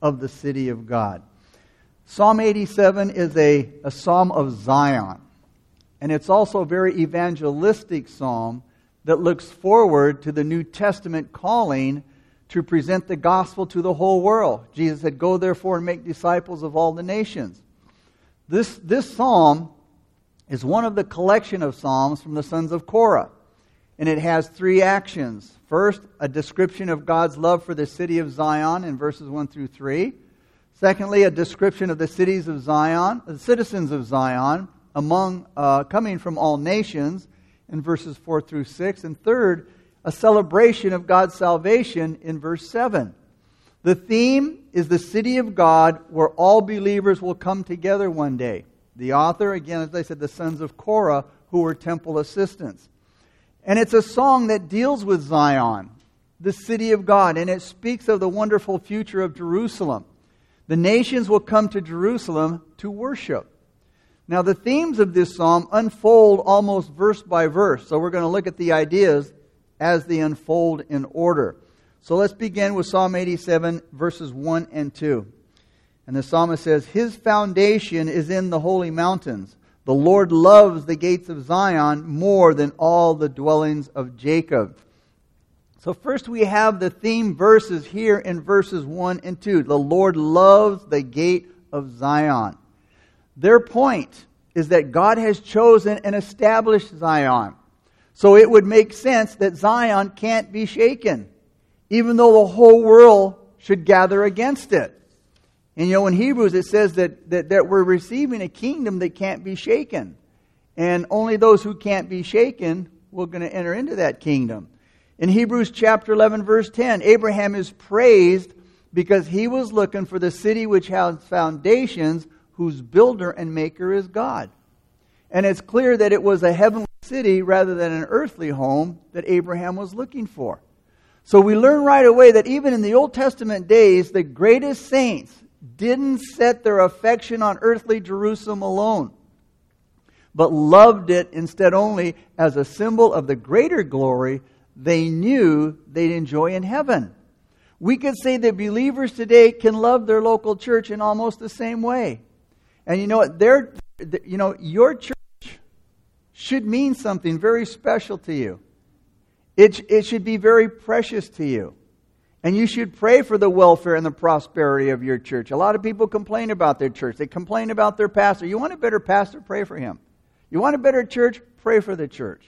of the city of God. Psalm 87 is a, a psalm of Zion, and it's also a very evangelistic psalm that looks forward to the New Testament calling to present the gospel to the whole world. Jesus said, Go therefore and make disciples of all the nations. This, this psalm is one of the collection of psalms from the sons of Korah, and it has three actions. First, a description of God's love for the city of Zion in verses 1 through 3. Secondly, a description of the cities of Zion, the citizens of Zion, among uh, coming from all nations in verses 4 through 6. And third, a celebration of God's salvation in verse 7. The theme is the city of God where all believers will come together one day. The author, again, as I said, the sons of Korah, who were temple assistants. And it's a song that deals with Zion, the city of God, and it speaks of the wonderful future of Jerusalem. The nations will come to Jerusalem to worship. Now, the themes of this psalm unfold almost verse by verse, so we're going to look at the ideas as they unfold in order. So let's begin with Psalm 87, verses 1 and 2. And the psalmist says, His foundation is in the holy mountains. The Lord loves the gates of Zion more than all the dwellings of Jacob. So, first we have the theme verses here in verses 1 and 2. The Lord loves the gate of Zion. Their point is that God has chosen and established Zion. So it would make sense that Zion can't be shaken, even though the whole world should gather against it. And you know, in Hebrews it says that, that, that we're receiving a kingdom that can't be shaken. And only those who can't be shaken will going to enter into that kingdom. In Hebrews chapter 11, verse 10, Abraham is praised because he was looking for the city which has foundations, whose builder and maker is God. And it's clear that it was a heavenly city rather than an earthly home that Abraham was looking for. So we learn right away that even in the Old Testament days, the greatest saints didn't set their affection on earthly Jerusalem alone, but loved it instead only as a symbol of the greater glory they knew they'd enjoy in heaven. We could say that believers today can love their local church in almost the same way. And you know what? Their, you know, your church should mean something very special to you. It, it should be very precious to you. And you should pray for the welfare and the prosperity of your church. A lot of people complain about their church. They complain about their pastor. You want a better pastor? Pray for him. You want a better church? Pray for the church.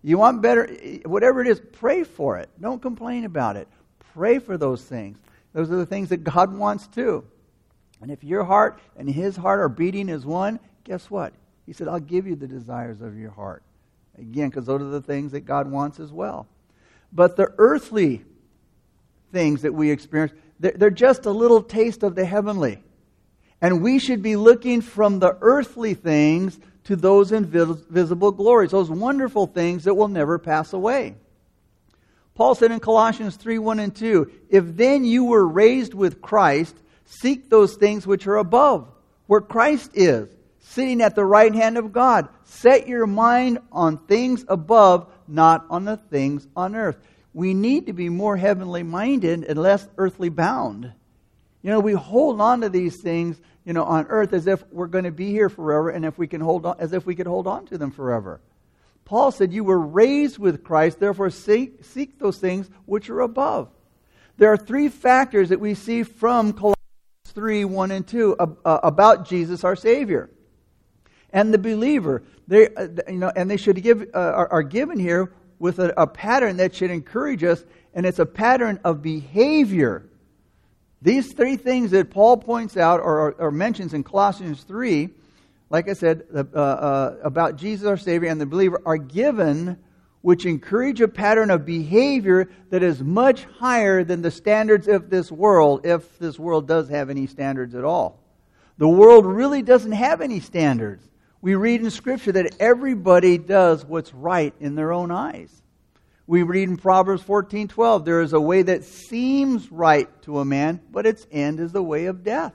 You want better, whatever it is, pray for it. Don't complain about it. Pray for those things. Those are the things that God wants too. And if your heart and his heart are beating as one, guess what? He said, I'll give you the desires of your heart. Again, because those are the things that God wants as well. But the earthly things that we experience, they're just a little taste of the heavenly. And we should be looking from the earthly things to those invisible glories, those wonderful things that will never pass away. Paul said in Colossians 3 1 and 2, If then you were raised with Christ, Seek those things which are above, where Christ is, sitting at the right hand of God. Set your mind on things above, not on the things on earth. We need to be more heavenly minded and less earthly bound. You know, we hold on to these things, you know, on earth as if we're going to be here forever and if we can hold on as if we could hold on to them forever. Paul said, You were raised with Christ, therefore seek, seek those things which are above. There are three factors that we see from Colossians 3 1 and 2 uh, about Jesus, our Savior. And the believer, they, uh, you know, and they should give, uh, are, are, given here with a, a pattern that should encourage us, and it's a pattern of behavior. These three things that Paul points out or, or, mentions in Colossians 3, like I said, uh, uh, about Jesus our Savior and the believer, are given which encourage a pattern of behavior that is much higher than the standards of this world, if this world does have any standards at all. The world really doesn't have any standards. We read in Scripture that everybody does what's right in their own eyes. We read in Proverbs 14:12, there is a way that seems right to a man, but its end is the way of death.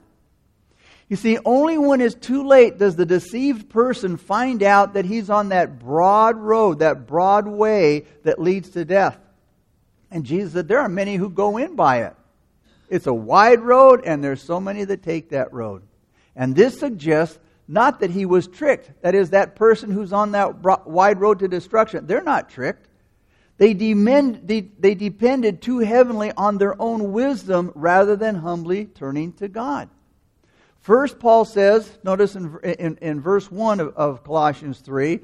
You see, only when it's too late does the deceived person find out that he's on that broad road, that broad way that leads to death. And Jesus said, There are many who go in by it. It's a wide road, and there's so many that take that road. And this suggests not that he was tricked. That is, that person who's on that wide road to destruction. They're not tricked. They, demand, they, they depended too heavily on their own wisdom rather than humbly turning to God. First, Paul says, notice in, in, in verse 1 of, of Colossians 3,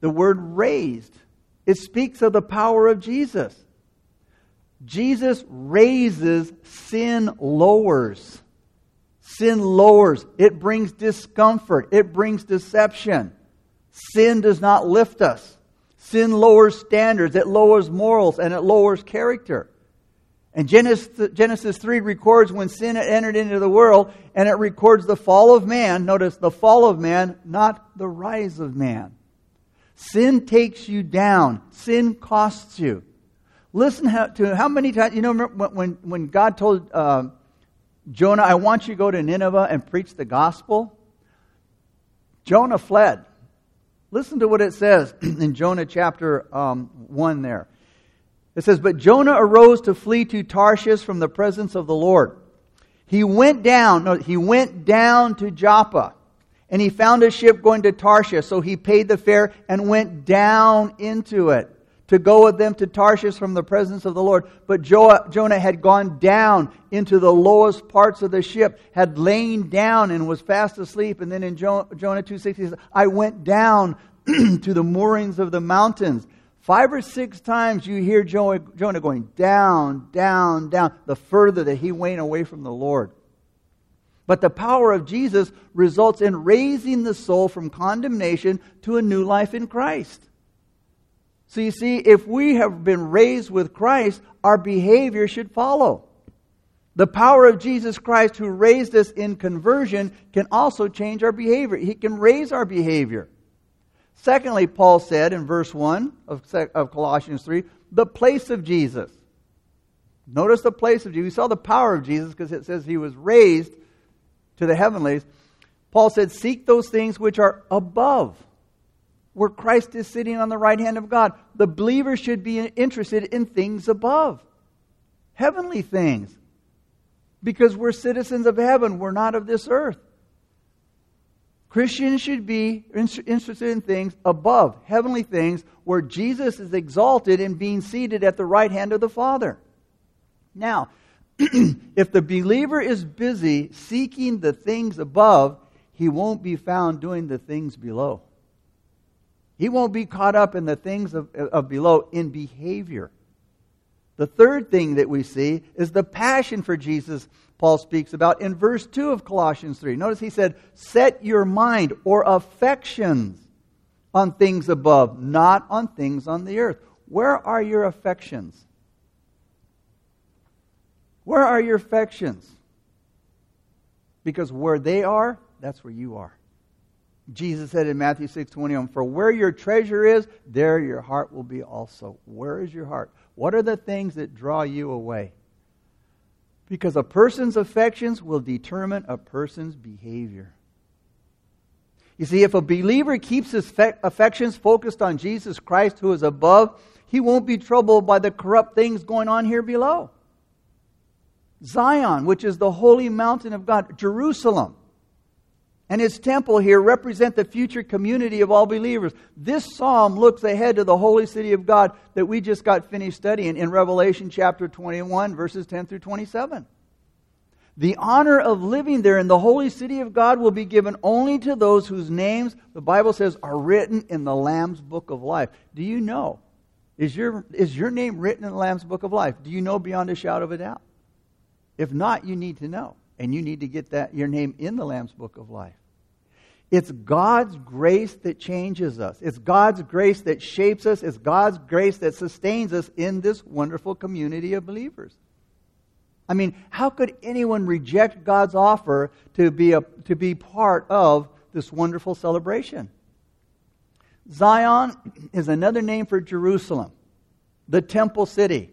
the word raised. It speaks of the power of Jesus. Jesus raises, sin lowers. Sin lowers. It brings discomfort. It brings deception. Sin does not lift us. Sin lowers standards, it lowers morals, and it lowers character. And Genesis, Genesis 3 records when sin entered into the world, and it records the fall of man. Notice the fall of man, not the rise of man. Sin takes you down, sin costs you. Listen to how many times, you know, when, when God told uh, Jonah, I want you to go to Nineveh and preach the gospel? Jonah fled. Listen to what it says in Jonah chapter um, 1 there. It says, But Jonah arose to flee to Tarshish from the presence of the Lord. He went down, no, he went down to Joppa, and he found a ship going to Tarshish. So he paid the fare and went down into it to go with them to Tarshish from the presence of the Lord. But Jonah had gone down into the lowest parts of the ship, had lain down and was fast asleep. And then in Jonah 2.6 he says, I went down to the moorings of the mountains. Five or six times you hear Jonah going down, down, down, the further that he went away from the Lord. But the power of Jesus results in raising the soul from condemnation to a new life in Christ. So you see, if we have been raised with Christ, our behavior should follow. The power of Jesus Christ, who raised us in conversion, can also change our behavior. He can raise our behavior. Secondly, Paul said in verse 1 of, Colossians 3, the place of Jesus. Notice the place of Jesus. We saw the power of Jesus because it says he was raised to the heavenlies. Paul said, Seek those things which are above where Christ is sitting on the right hand of God. The believer should be interested in things above, heavenly things, because we're citizens of heaven, we're not of this earth. Christians should be interested in things above, heavenly things, where Jesus is exalted and being seated at the right hand of the Father. Now, if the believer is busy seeking the things above, he won't be found doing the things below. He won't be caught up in the things of, of below in behavior. The third thing that we see is the passion for Jesus Paul speaks about in verse 2 of Colossians 3. Notice he said, Set your mind or affections on things above, not on things on the earth. Where are your affections? Where are your affections? Because where they are, that's where you are. Jesus said in Matthew 6 21, For where your treasure is, there your heart will be also. Where is your heart? What are the things that draw you away? Because a person's affections will determine a person's behavior. You see, if a believer keeps his affections focused on Jesus Christ, who is above, he won't be troubled by the corrupt things going on here below. Zion, which is the holy mountain of God, Jerusalem, and his temple here represent the future community of all believers. This psalm looks ahead to the holy city of God that we just got finished studying in Revelation chapter 21, verses 10 through 27. The honor of living there in the holy city of God will be given only to those whose names, the Bible says, are written in the Lamb's book of life. Do you know? Is your, is your name written in the Lamb's book of life? Do you know beyond a shadow of a doubt? If not, you need to know. And you need to get that your name in the Lamb's book of life. It's God's grace that changes us. It's God's grace that shapes us. It's God's grace that sustains us in this wonderful community of believers. I mean, how could anyone reject God's offer to be, a, to be part of this wonderful celebration? Zion is another name for Jerusalem, the temple city.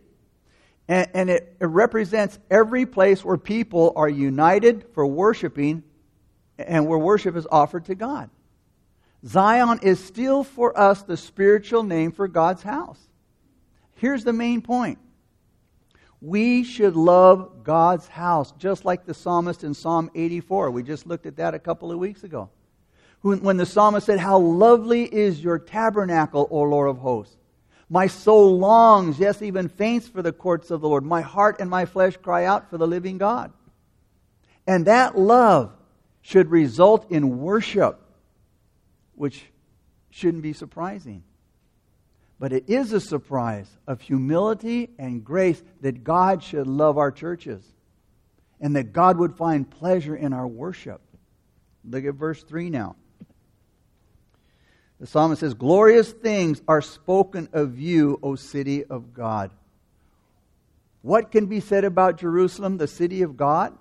And, and it, it represents every place where people are united for worshiping and where worship is offered to God. Zion is still for us the spiritual name for God's house. Here's the main point We should love God's house, just like the psalmist in Psalm 84. We just looked at that a couple of weeks ago. When the psalmist said, How lovely is your tabernacle, O Lord of hosts. My soul longs, yes, even faints for the courts of the Lord. My heart and my flesh cry out for the living God. And that love should result in worship, which shouldn't be surprising. But it is a surprise of humility and grace that God should love our churches and that God would find pleasure in our worship. Look at verse 3 now. The psalmist says, Glorious things are spoken of you, O city of God. What can be said about Jerusalem, the city of God?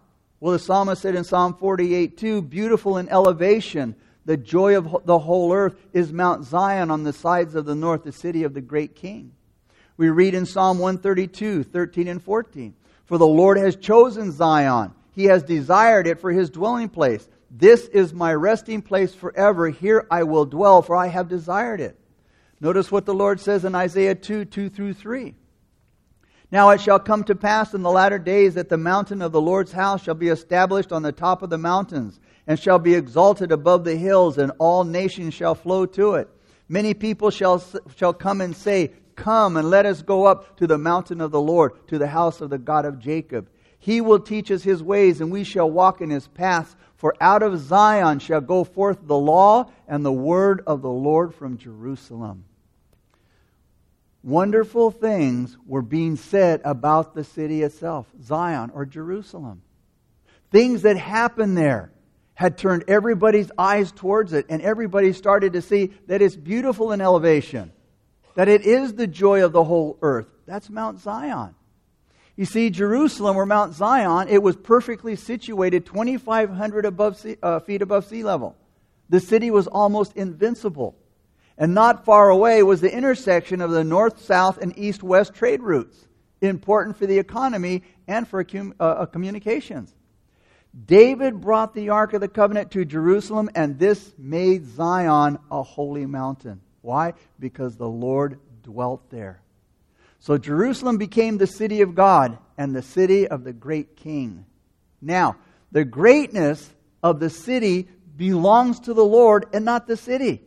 Well, the psalmist said in Psalm 48 2, beautiful in elevation, the joy of the whole earth is Mount Zion on the sides of the north, the city of the great king. We read in Psalm 132 13 and 14, For the Lord has chosen Zion, he has desired it for his dwelling place. This is my resting place forever. Here I will dwell, for I have desired it. Notice what the Lord says in Isaiah 2 2 through 3. Now it shall come to pass in the latter days that the mountain of the Lord's house shall be established on the top of the mountains, and shall be exalted above the hills, and all nations shall flow to it. Many people shall, shall come and say, Come and let us go up to the mountain of the Lord, to the house of the God of Jacob. He will teach us his ways, and we shall walk in his paths. For out of Zion shall go forth the law and the word of the Lord from Jerusalem. Wonderful things were being said about the city itself, Zion or Jerusalem. Things that happened there had turned everybody's eyes towards it, and everybody started to see that it's beautiful in elevation, that it is the joy of the whole earth. That's Mount Zion. You see, Jerusalem or Mount Zion, it was perfectly situated 2,500 above sea, uh, feet above sea level. The city was almost invincible. And not far away was the intersection of the north, south, and east west trade routes, important for the economy and for uh, uh, communications. David brought the Ark of the Covenant to Jerusalem, and this made Zion a holy mountain. Why? Because the Lord dwelt there. So Jerusalem became the city of God and the city of the great king. Now, the greatness of the city belongs to the Lord and not the city.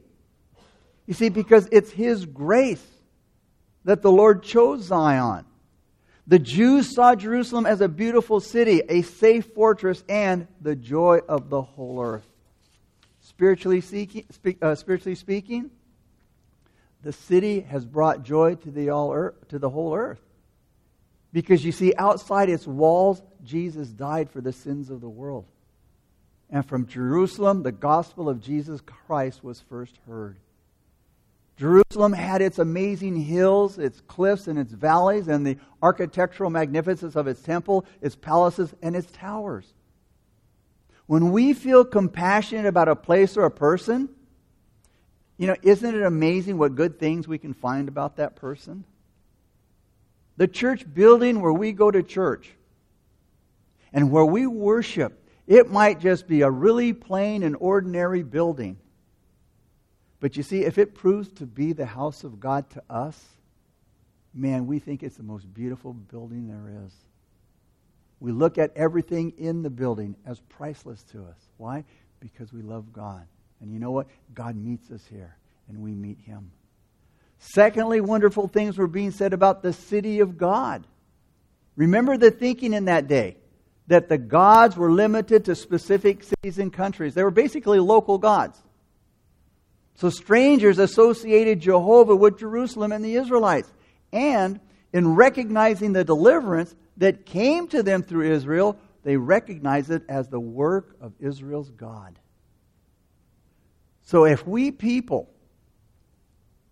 You see, because it's His grace that the Lord chose Zion. The Jews saw Jerusalem as a beautiful city, a safe fortress, and the joy of the whole earth. Spiritually, seeking, uh, spiritually speaking, the city has brought joy to the, all earth, to the whole earth. Because you see, outside its walls, Jesus died for the sins of the world. And from Jerusalem, the gospel of Jesus Christ was first heard. Jerusalem had its amazing hills, its cliffs, and its valleys, and the architectural magnificence of its temple, its palaces, and its towers. When we feel compassionate about a place or a person, you know, isn't it amazing what good things we can find about that person? The church building where we go to church and where we worship, it might just be a really plain and ordinary building. But you see, if it proves to be the house of God to us, man, we think it's the most beautiful building there is. We look at everything in the building as priceless to us. Why? Because we love God. And you know what? God meets us here, and we meet him. Secondly, wonderful things were being said about the city of God. Remember the thinking in that day that the gods were limited to specific cities and countries. They were basically local gods. So strangers associated Jehovah with Jerusalem and the Israelites. And in recognizing the deliverance that came to them through Israel, they recognized it as the work of Israel's God. So if we people,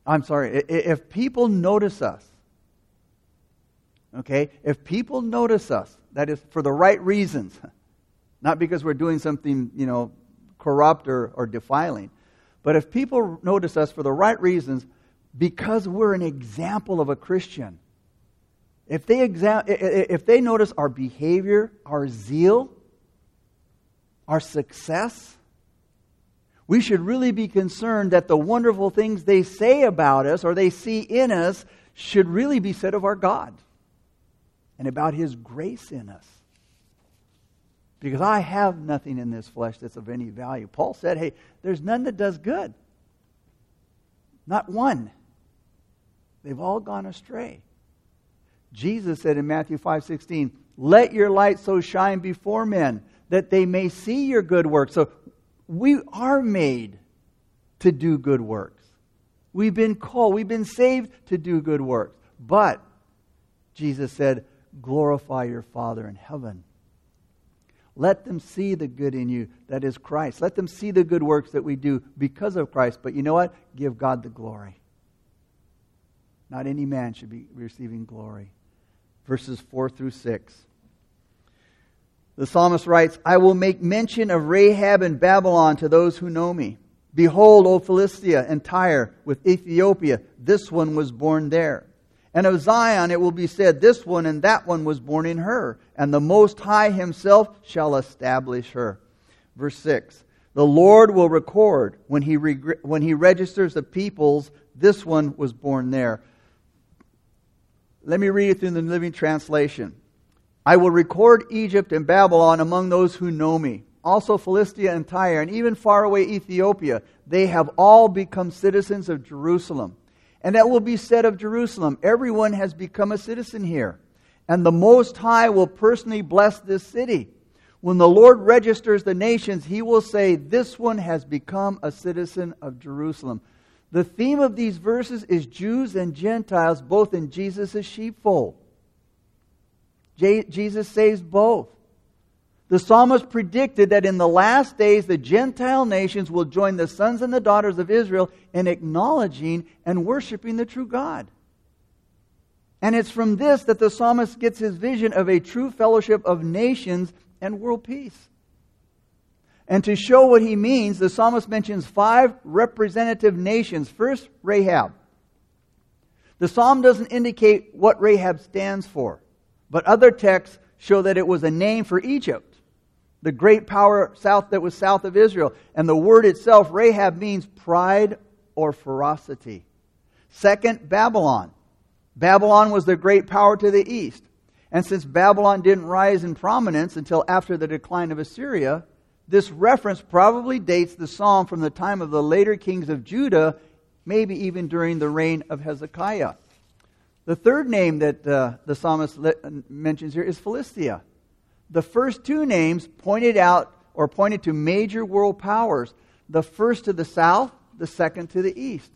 I'm sorry, if people notice us, okay, if people notice us, that is for the right reasons, not because we're doing something, you know, corrupt or, or defiling, but if people notice us for the right reasons, because we're an example of a Christian, if they, if they notice our behavior, our zeal, our success, we should really be concerned that the wonderful things they say about us or they see in us should really be said of our God. and about his grace in us. Because I have nothing in this flesh that's of any value. Paul said, hey, there's none that does good. Not one. They've all gone astray. Jesus said in Matthew 5:16, "Let your light so shine before men that they may see your good works." So we are made to do good works. We've been called, we've been saved to do good works. But Jesus said, "Glorify your Father in heaven." Let them see the good in you that is Christ. Let them see the good works that we do because of Christ. But you know what? Give God the glory. Not any man should be receiving glory. Verses 4 through 6. The psalmist writes, I will make mention of Rahab and Babylon to those who know me. Behold, O Philistia and Tyre with Ethiopia, this one was born there. And of Zion it will be said, This one and that one was born in her, and the Most High himself shall establish her. Verse 6 The Lord will record when he, reg- when he registers the peoples, this one was born there. Let me read it through the Living Translation. I will record Egypt and Babylon among those who know me. Also, Philistia and Tyre, and even far away Ethiopia, they have all become citizens of Jerusalem. And that will be said of Jerusalem everyone has become a citizen here. And the Most High will personally bless this city. When the Lord registers the nations, he will say, This one has become a citizen of Jerusalem. The theme of these verses is Jews and Gentiles, both in Jesus' sheepfold. Jesus saves both. The psalmist predicted that in the last days the Gentile nations will join the sons and the daughters of Israel in acknowledging and worshiping the true God. And it's from this that the psalmist gets his vision of a true fellowship of nations and world peace. And to show what he means, the psalmist mentions five representative nations. First, Rahab. The psalm doesn't indicate what Rahab stands for, but other texts show that it was a name for Egypt the great power south that was south of Israel. And the word itself, Rahab, means pride or ferocity. Second, Babylon. Babylon was the great power to the east. And since Babylon didn't rise in prominence until after the decline of Assyria, this reference probably dates the psalm from the time of the later kings of Judah, maybe even during the reign of Hezekiah. The third name that uh, the psalmist mentions here is Philistia. The first two names pointed out or pointed to major world powers. The first to the south, the second to the east.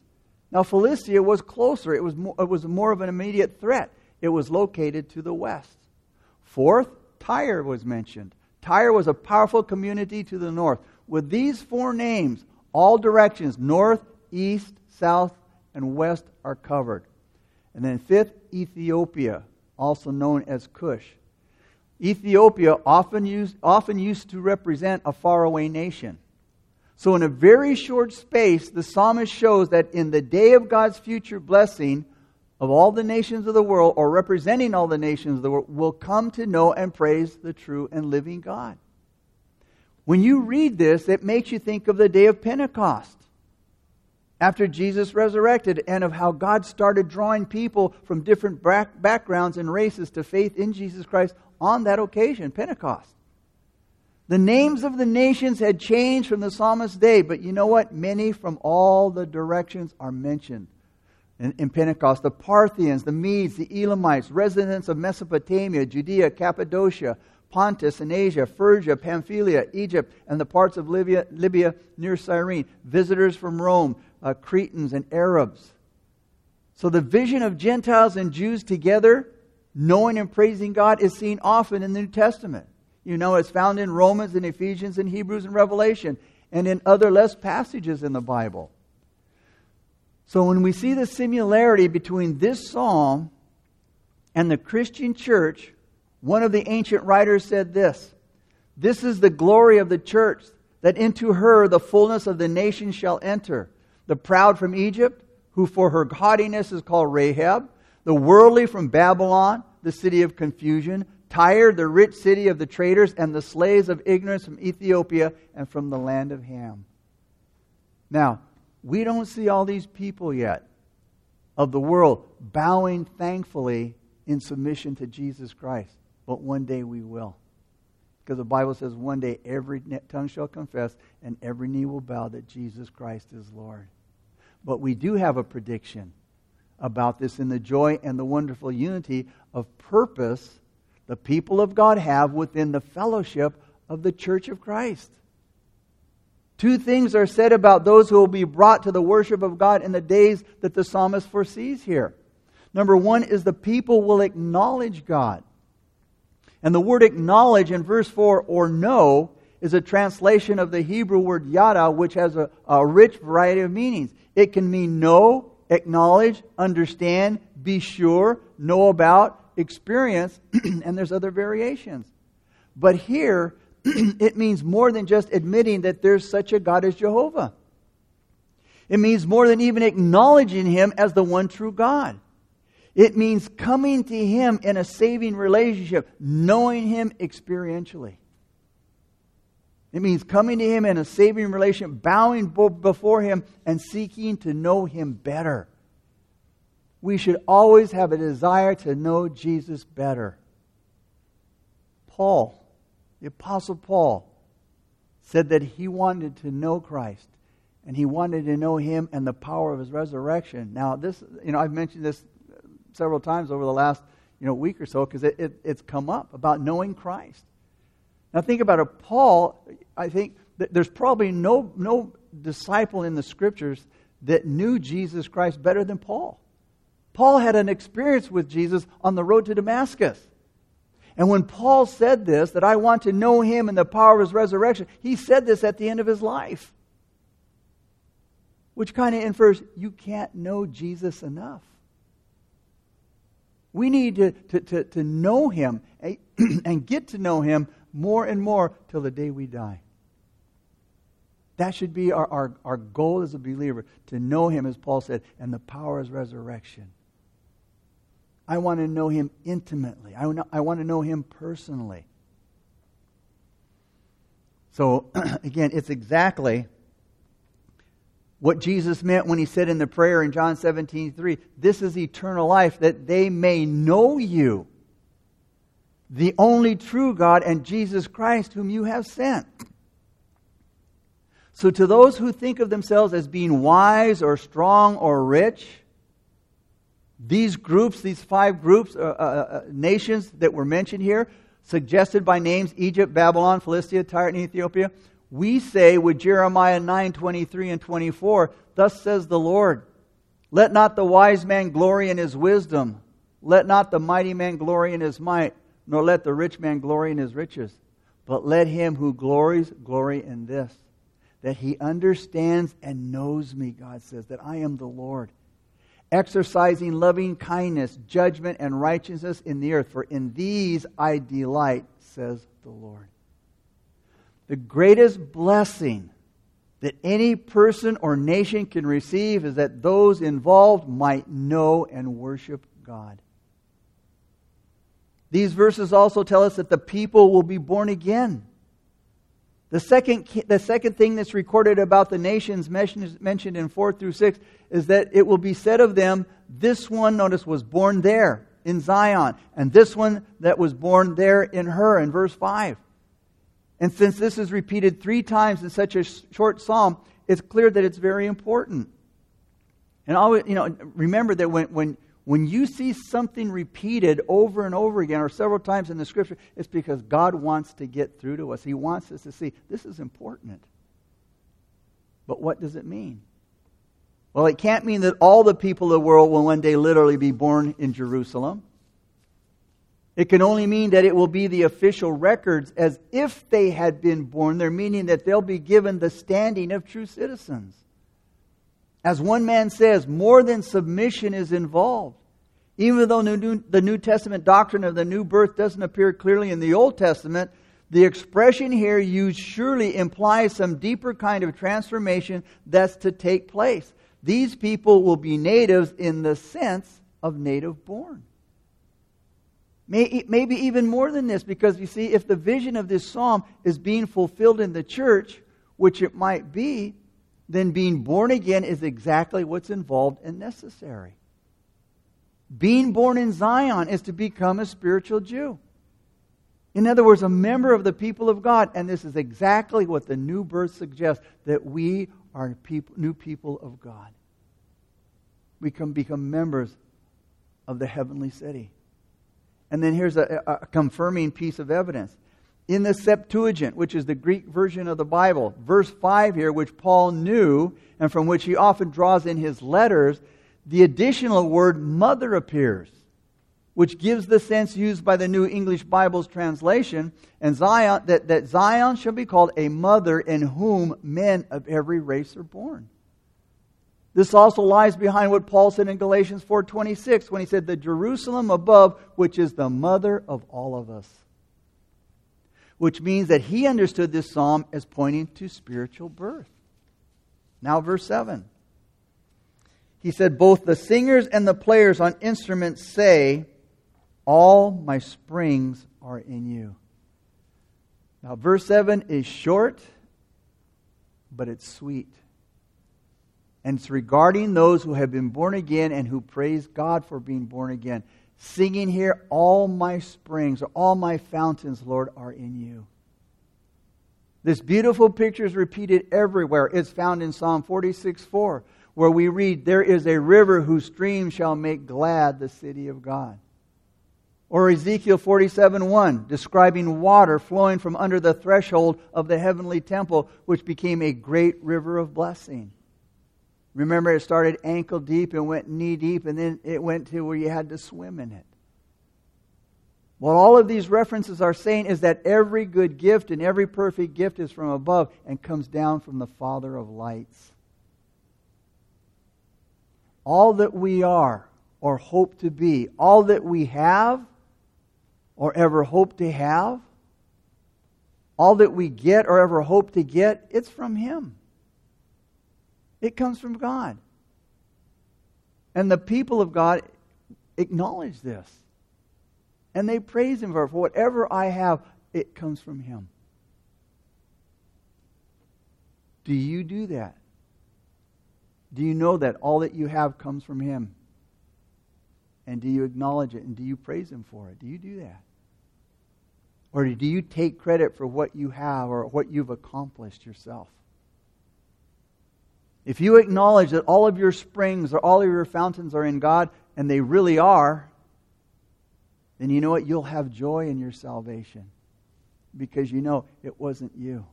Now, Philistia was closer. It was more, it was more of an immediate threat. It was located to the west. Fourth, Tyre was mentioned. Tyre was a powerful community to the north. With these four names, all directions, north, east, south, and west, are covered. And then fifth, Ethiopia, also known as Cush. Ethiopia often used, often used to represent a faraway nation. So, in a very short space, the psalmist shows that in the day of God's future blessing, of all the nations of the world, or representing all the nations of the world, will come to know and praise the true and living God. When you read this, it makes you think of the day of Pentecost after Jesus resurrected and of how God started drawing people from different backgrounds and races to faith in Jesus Christ on that occasion, Pentecost. The names of the nations had changed from the psalmist's day, but you know what? Many from all the directions are mentioned in, in, Pentecost. The Parthians, the Medes, the Elamites, residents of Mesopotamia, Judea, Cappadocia, Pontus and Asia, Phrygia, Pamphylia, Egypt, and the parts of Libya, Libya near Cyrene, visitors from Rome, uh, Cretans, and Arabs. So the vision of Gentiles and Jews together knowing and praising God is seen often in the New Testament. You know, it's found in Romans and Ephesians and Hebrews and Revelation and in other less passages in the Bible. So when we see the similarity between this psalm and the Christian church, one of the ancient writers said this This is the glory of the church, that into her the fullness of the nations shall enter. The proud from Egypt, who for her haughtiness is called Rahab, the worldly from Babylon, the city of confusion, Tyre, the rich city of the traders, and the slaves of ignorance from Ethiopia and from the land of Ham. Now, we don't see all these people yet of the world bowing thankfully in submission to Jesus Christ, but one day we will. Because the Bible says one day every tongue shall confess and every knee will bow that Jesus Christ is Lord. But we do have a prediction about this in the joy and the wonderful unity of purpose the people of God have within the fellowship of the church of Christ. Two things are said about those who will be brought to the worship of God in the days that the psalmist foresees here. Number one is the people will acknowledge God. And the word acknowledge in verse 4 or know is a translation of the Hebrew word yada, which has a, a rich variety of meanings. It can mean know, acknowledge, understand, be sure, know about, experience, and there's other variations. But here, it means more than just admitting that there's such a God as Jehovah. It means more than even acknowledging Him as the one true God. It means coming to Him in a saving relationship, knowing Him experientially. It means coming to Him in a saving relationship, bowing before Him, and seeking to know Him better. We should always have a desire to know Jesus better. Paul the Apostle Paul said that he wanted to know Christ and he wanted to know him and the power of his resurrection. Now, this, you know, I've mentioned this several times over the last, you know, week or so because it, it, it's come up about knowing Christ. Now, think about it. Paul, I think there's probably no, no disciple in the scriptures that knew Jesus Christ better than Paul. Paul had an experience with Jesus on the road to Damascus. And when Paul said this, that I want to know him and the power of his resurrection, he said this at the end of his life. Which kind of infers you can't know Jesus enough. We need to, to, to, to know him and get to know him more and more till the day we die. That should be our, our, our goal as a believer to know him, as Paul said, and the power is resurrection. I want to know him intimately. I, I want to know him personally. So, again, it's exactly what Jesus meant when he said in the prayer in John 17, 3, This is eternal life, that they may know you, the only true God, and Jesus Christ, whom you have sent. So, to those who think of themselves as being wise or strong or rich, these groups, these five groups, uh, uh, uh, nations that were mentioned here, suggested by names Egypt, Babylon, Philistia, Tyre, and Ethiopia, we say with Jeremiah 9 23 and 24, Thus says the Lord, Let not the wise man glory in his wisdom, let not the mighty man glory in his might, nor let the rich man glory in his riches, but let him who glories glory in this, that he understands and knows me, God says, that I am the Lord exercising loving kindness, judgment, and righteousness in the earth. For in these I delight, says the Lord. The greatest blessing that any person or nation can receive is that those involved might know and worship God. These verses also tell us that the people will be born again. The second, the second thing that's recorded about the nations mentioned in 4 through 6 is that it will be said of them, this one, notice, was born there in Zion, and this one that was born there in her in verse 5. And since this is repeated three times in such a short psalm, it's clear that it's very important. And always, you know, remember that when, when, when you see something repeated over and over again, or several times in the scripture, it's because God wants to get through to us. He wants us to see this is important. But what does it mean? Well, it can't mean that all the people of the world will one day literally be born in Jerusalem. It can only mean that it will be the official records as if they had been born there, meaning that they'll be given the standing of true citizens. As one man says, more than submission is involved. Even though the New Testament doctrine of the new birth doesn't appear clearly in the Old Testament, the expression here used surely implies some deeper kind of transformation that's to take place. These people will be natives in the sense of native born. Maybe even more than this, because you see, if the vision of this psalm is being fulfilled in the church, which it might be, then being born again is exactly what's involved and necessary. Being born in Zion is to become a spiritual Jew. In other words, a member of the people of God. And this is exactly what the new birth suggests that we are people, new people of God. We can become members of the heavenly city. And then here's a, a, confirming piece of evidence. In the Septuagint, which is the Greek version of the Bible, verse 5 here, which Paul knew and from which he often draws in his letters, the additional word mother appears which gives the sense used by the New English Bible's translation, and Zion, that, that Zion shall be called a mother in whom men of every race are born. This also lies behind what Paul said in Galatians 4:26 when he said the Jerusalem above which is the mother of all of us. Which means that he understood this psalm as pointing to spiritual birth. Now verse 7. He said both the singers and the players on instruments say all my springs are in you. Now, verse 7 is short, but it's sweet. And it's regarding those who have been born again and who praise God for being born again. Singing here, all my springs, or all my fountains, Lord, are in you. This beautiful picture is repeated everywhere. It's found in Psalm 46 4, where we read, There is a river whose stream shall make glad the city of God. Or Ezekiel 47 1, describing water flowing from under the threshold of the heavenly temple, which became a great river of blessing. Remember, it started ankle deep and went knee deep, and then it went to where you had to swim in it. What all of these references are saying is that every good gift and every perfect gift is from above and comes down from the Father of lights. All that we are or hope to be, all that we have or ever hope to have, all that we get or ever hope to get, it's from Him. It comes from God. And the people of God acknowledge this. And they praise Him for, for whatever I have, it comes from Him. Do you do that? Do you know that all that you have comes from Him? And do you acknowledge it? And do you praise Him for it? Do you do that? Or do you take credit for what you have or what you've accomplished yourself? If you acknowledge that all of your springs or all of your fountains are in God, and they really are, then you know what? You'll have joy in your salvation because you know it wasn't you.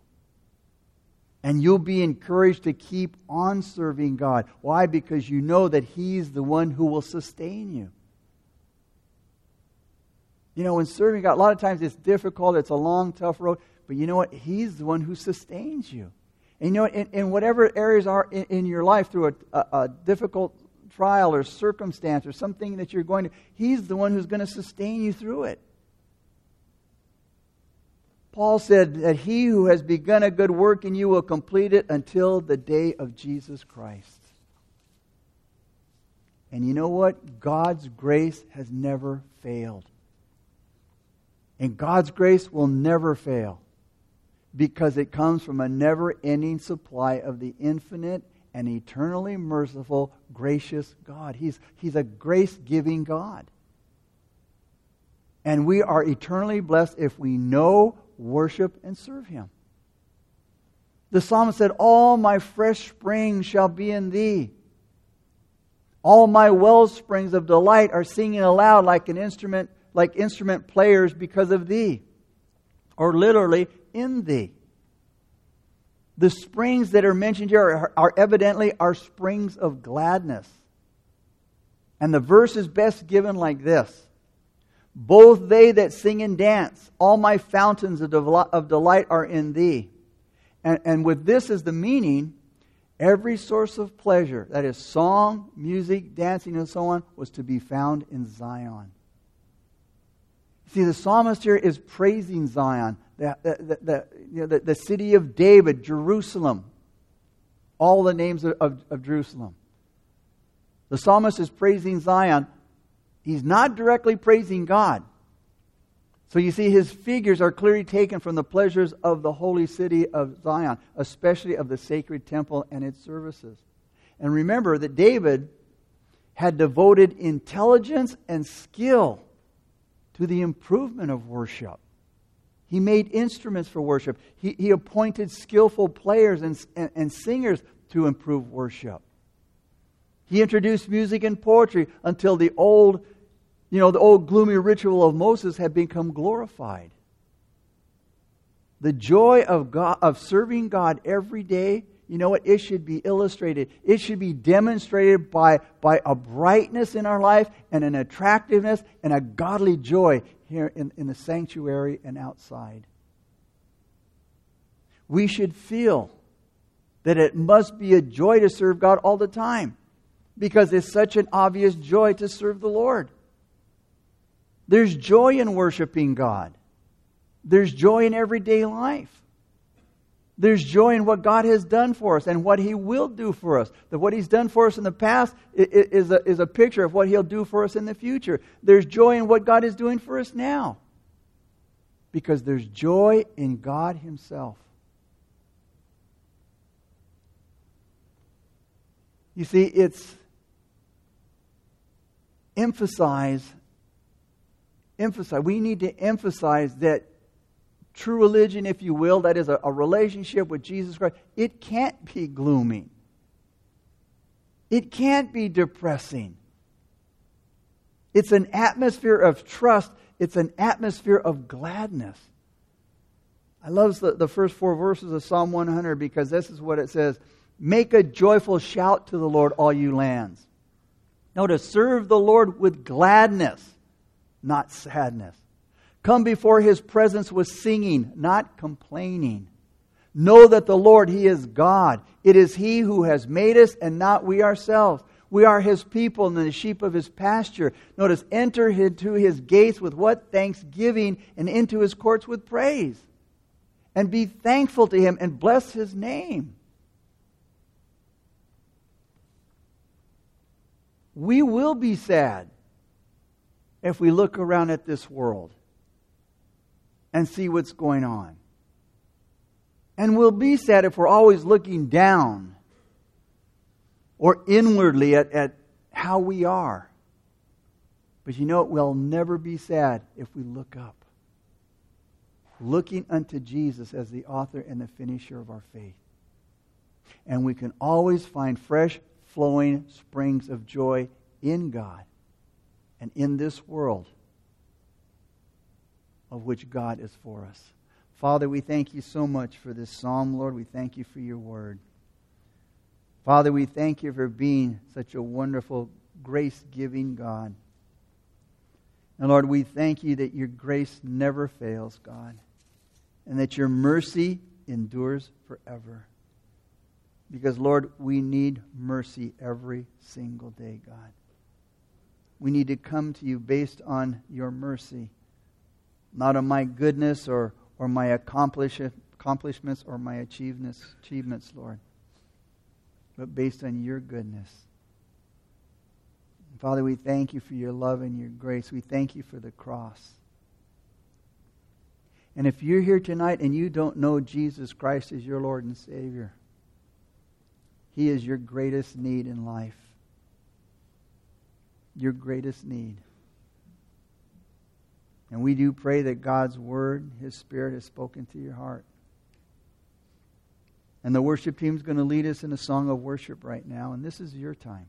And you'll be encouraged to keep on serving God. Why? Because you know that He's the one who will sustain you. You know, when serving God, a lot of times it's difficult, it's a long, tough road, but you know what? He's the one who sustains you. And you know, in, in whatever areas are in, in your life through a, a, a difficult trial or circumstance or something that you're going to, He's the one who's going to sustain you through it. Paul said that he who has begun a good work in you will complete it until the day of Jesus Christ. And you know what? God's grace has never failed. And God's grace will never fail because it comes from a never ending supply of the infinite and eternally merciful, gracious God. He's, he's a grace giving God. And we are eternally blessed if we know, worship, and serve Him. The psalmist said, All my fresh springs shall be in thee. All my well springs of delight are singing aloud like an instrument like instrument players because of thee, or literally in thee. The springs that are mentioned here are, are evidently our springs of gladness. And the verse is best given like this Both they that sing and dance, all my fountains of delight are in thee. And, and with this is the meaning, every source of pleasure, that is song, music, dancing, and so on, was to be found in Zion. See, the psalmist here is praising Zion, the, the, the, you know, the, the city of David, Jerusalem, all the names of, of, of Jerusalem. The psalmist is praising Zion. He's not directly praising God. So you see, his figures are clearly taken from the pleasures of the holy city of Zion, especially of the sacred temple and its services. And remember that David had devoted intelligence and skill to the improvement of worship. He made instruments for worship. He, he appointed skillful players and, and, and singers to improve worship. He introduced music and poetry until the old, you know, the old gloomy ritual of Moses had become glorified. The joy of God of serving God every day, you know what? It should be illustrated. It should be demonstrated by, by a brightness in our life and an attractiveness and a godly joy here in, in the sanctuary and outside. We should feel that it must be a joy to serve God all the time because it's such an obvious joy to serve the Lord. There's joy in worshiping God. There's joy in everyday life. There's joy in what God has done for us and what He will do for us. That what He's done for us in the past is a, is a picture of what He'll do for us in the future. There's joy in what God is doing for us now. Because there's joy in God Himself. You see, it's emphasize, emphasize. We need to emphasize that true religion, if you will, that is a, a relationship with Jesus Christ, it can't be gloomy. It can't be depressing. It's an atmosphere of trust. It's an atmosphere of gladness. I love the, the first four verses of Psalm 100 because this is what it says Make a joyful shout to the Lord, all you lands. No, to serve the Lord with gladness, not sadness. Come before his presence with singing, not complaining. Know that the Lord, he is God. It is he who has made us and not we ourselves. We are his people and the sheep of his pasture. Notice, enter into his gates with what? Thanksgiving and into his courts with praise. And be thankful to him and bless his name. We will be sad if we look around at this world and see what's going on. And we'll be sad if we're always looking down or inwardly at, at how we are. But you know, we'll never be sad if we look up. Looking unto Jesus as the author and the finisher of our faith. And we can always find fresh flowing springs of joy in God and in this world of which God is for us. Father, we thank you so much for this psalm, Lord. We thank you for your word. Father, we thank you for being such a wonderful, grace giving God. And Lord, we thank you that your grace never fails, God, and that your mercy endures forever. Because, Lord, we need mercy every single day, God. We need to come to you based on your mercy, not on my goodness or, or my accomplish, accomplishments or my achievements, achievements, Lord, but based on your goodness. Father, we thank you for your love and your grace. We thank you for the cross. And if you're here tonight and you don't know Jesus Christ as your Lord and Savior, he is your greatest need in life. Your greatest need. And we do pray that God's Word, His Spirit, has spoken to your heart. And the worship team is going to lead us in a song of worship right now. And this is your time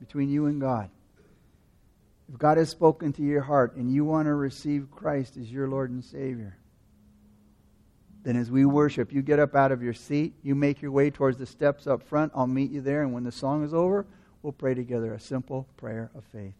between you and God. If God has spoken to your heart and you want to receive Christ as your Lord and Savior, then as we worship, you get up out of your seat, you make your way towards the steps up front. I'll meet you there, and when the song is over, we'll pray together a simple prayer of faith.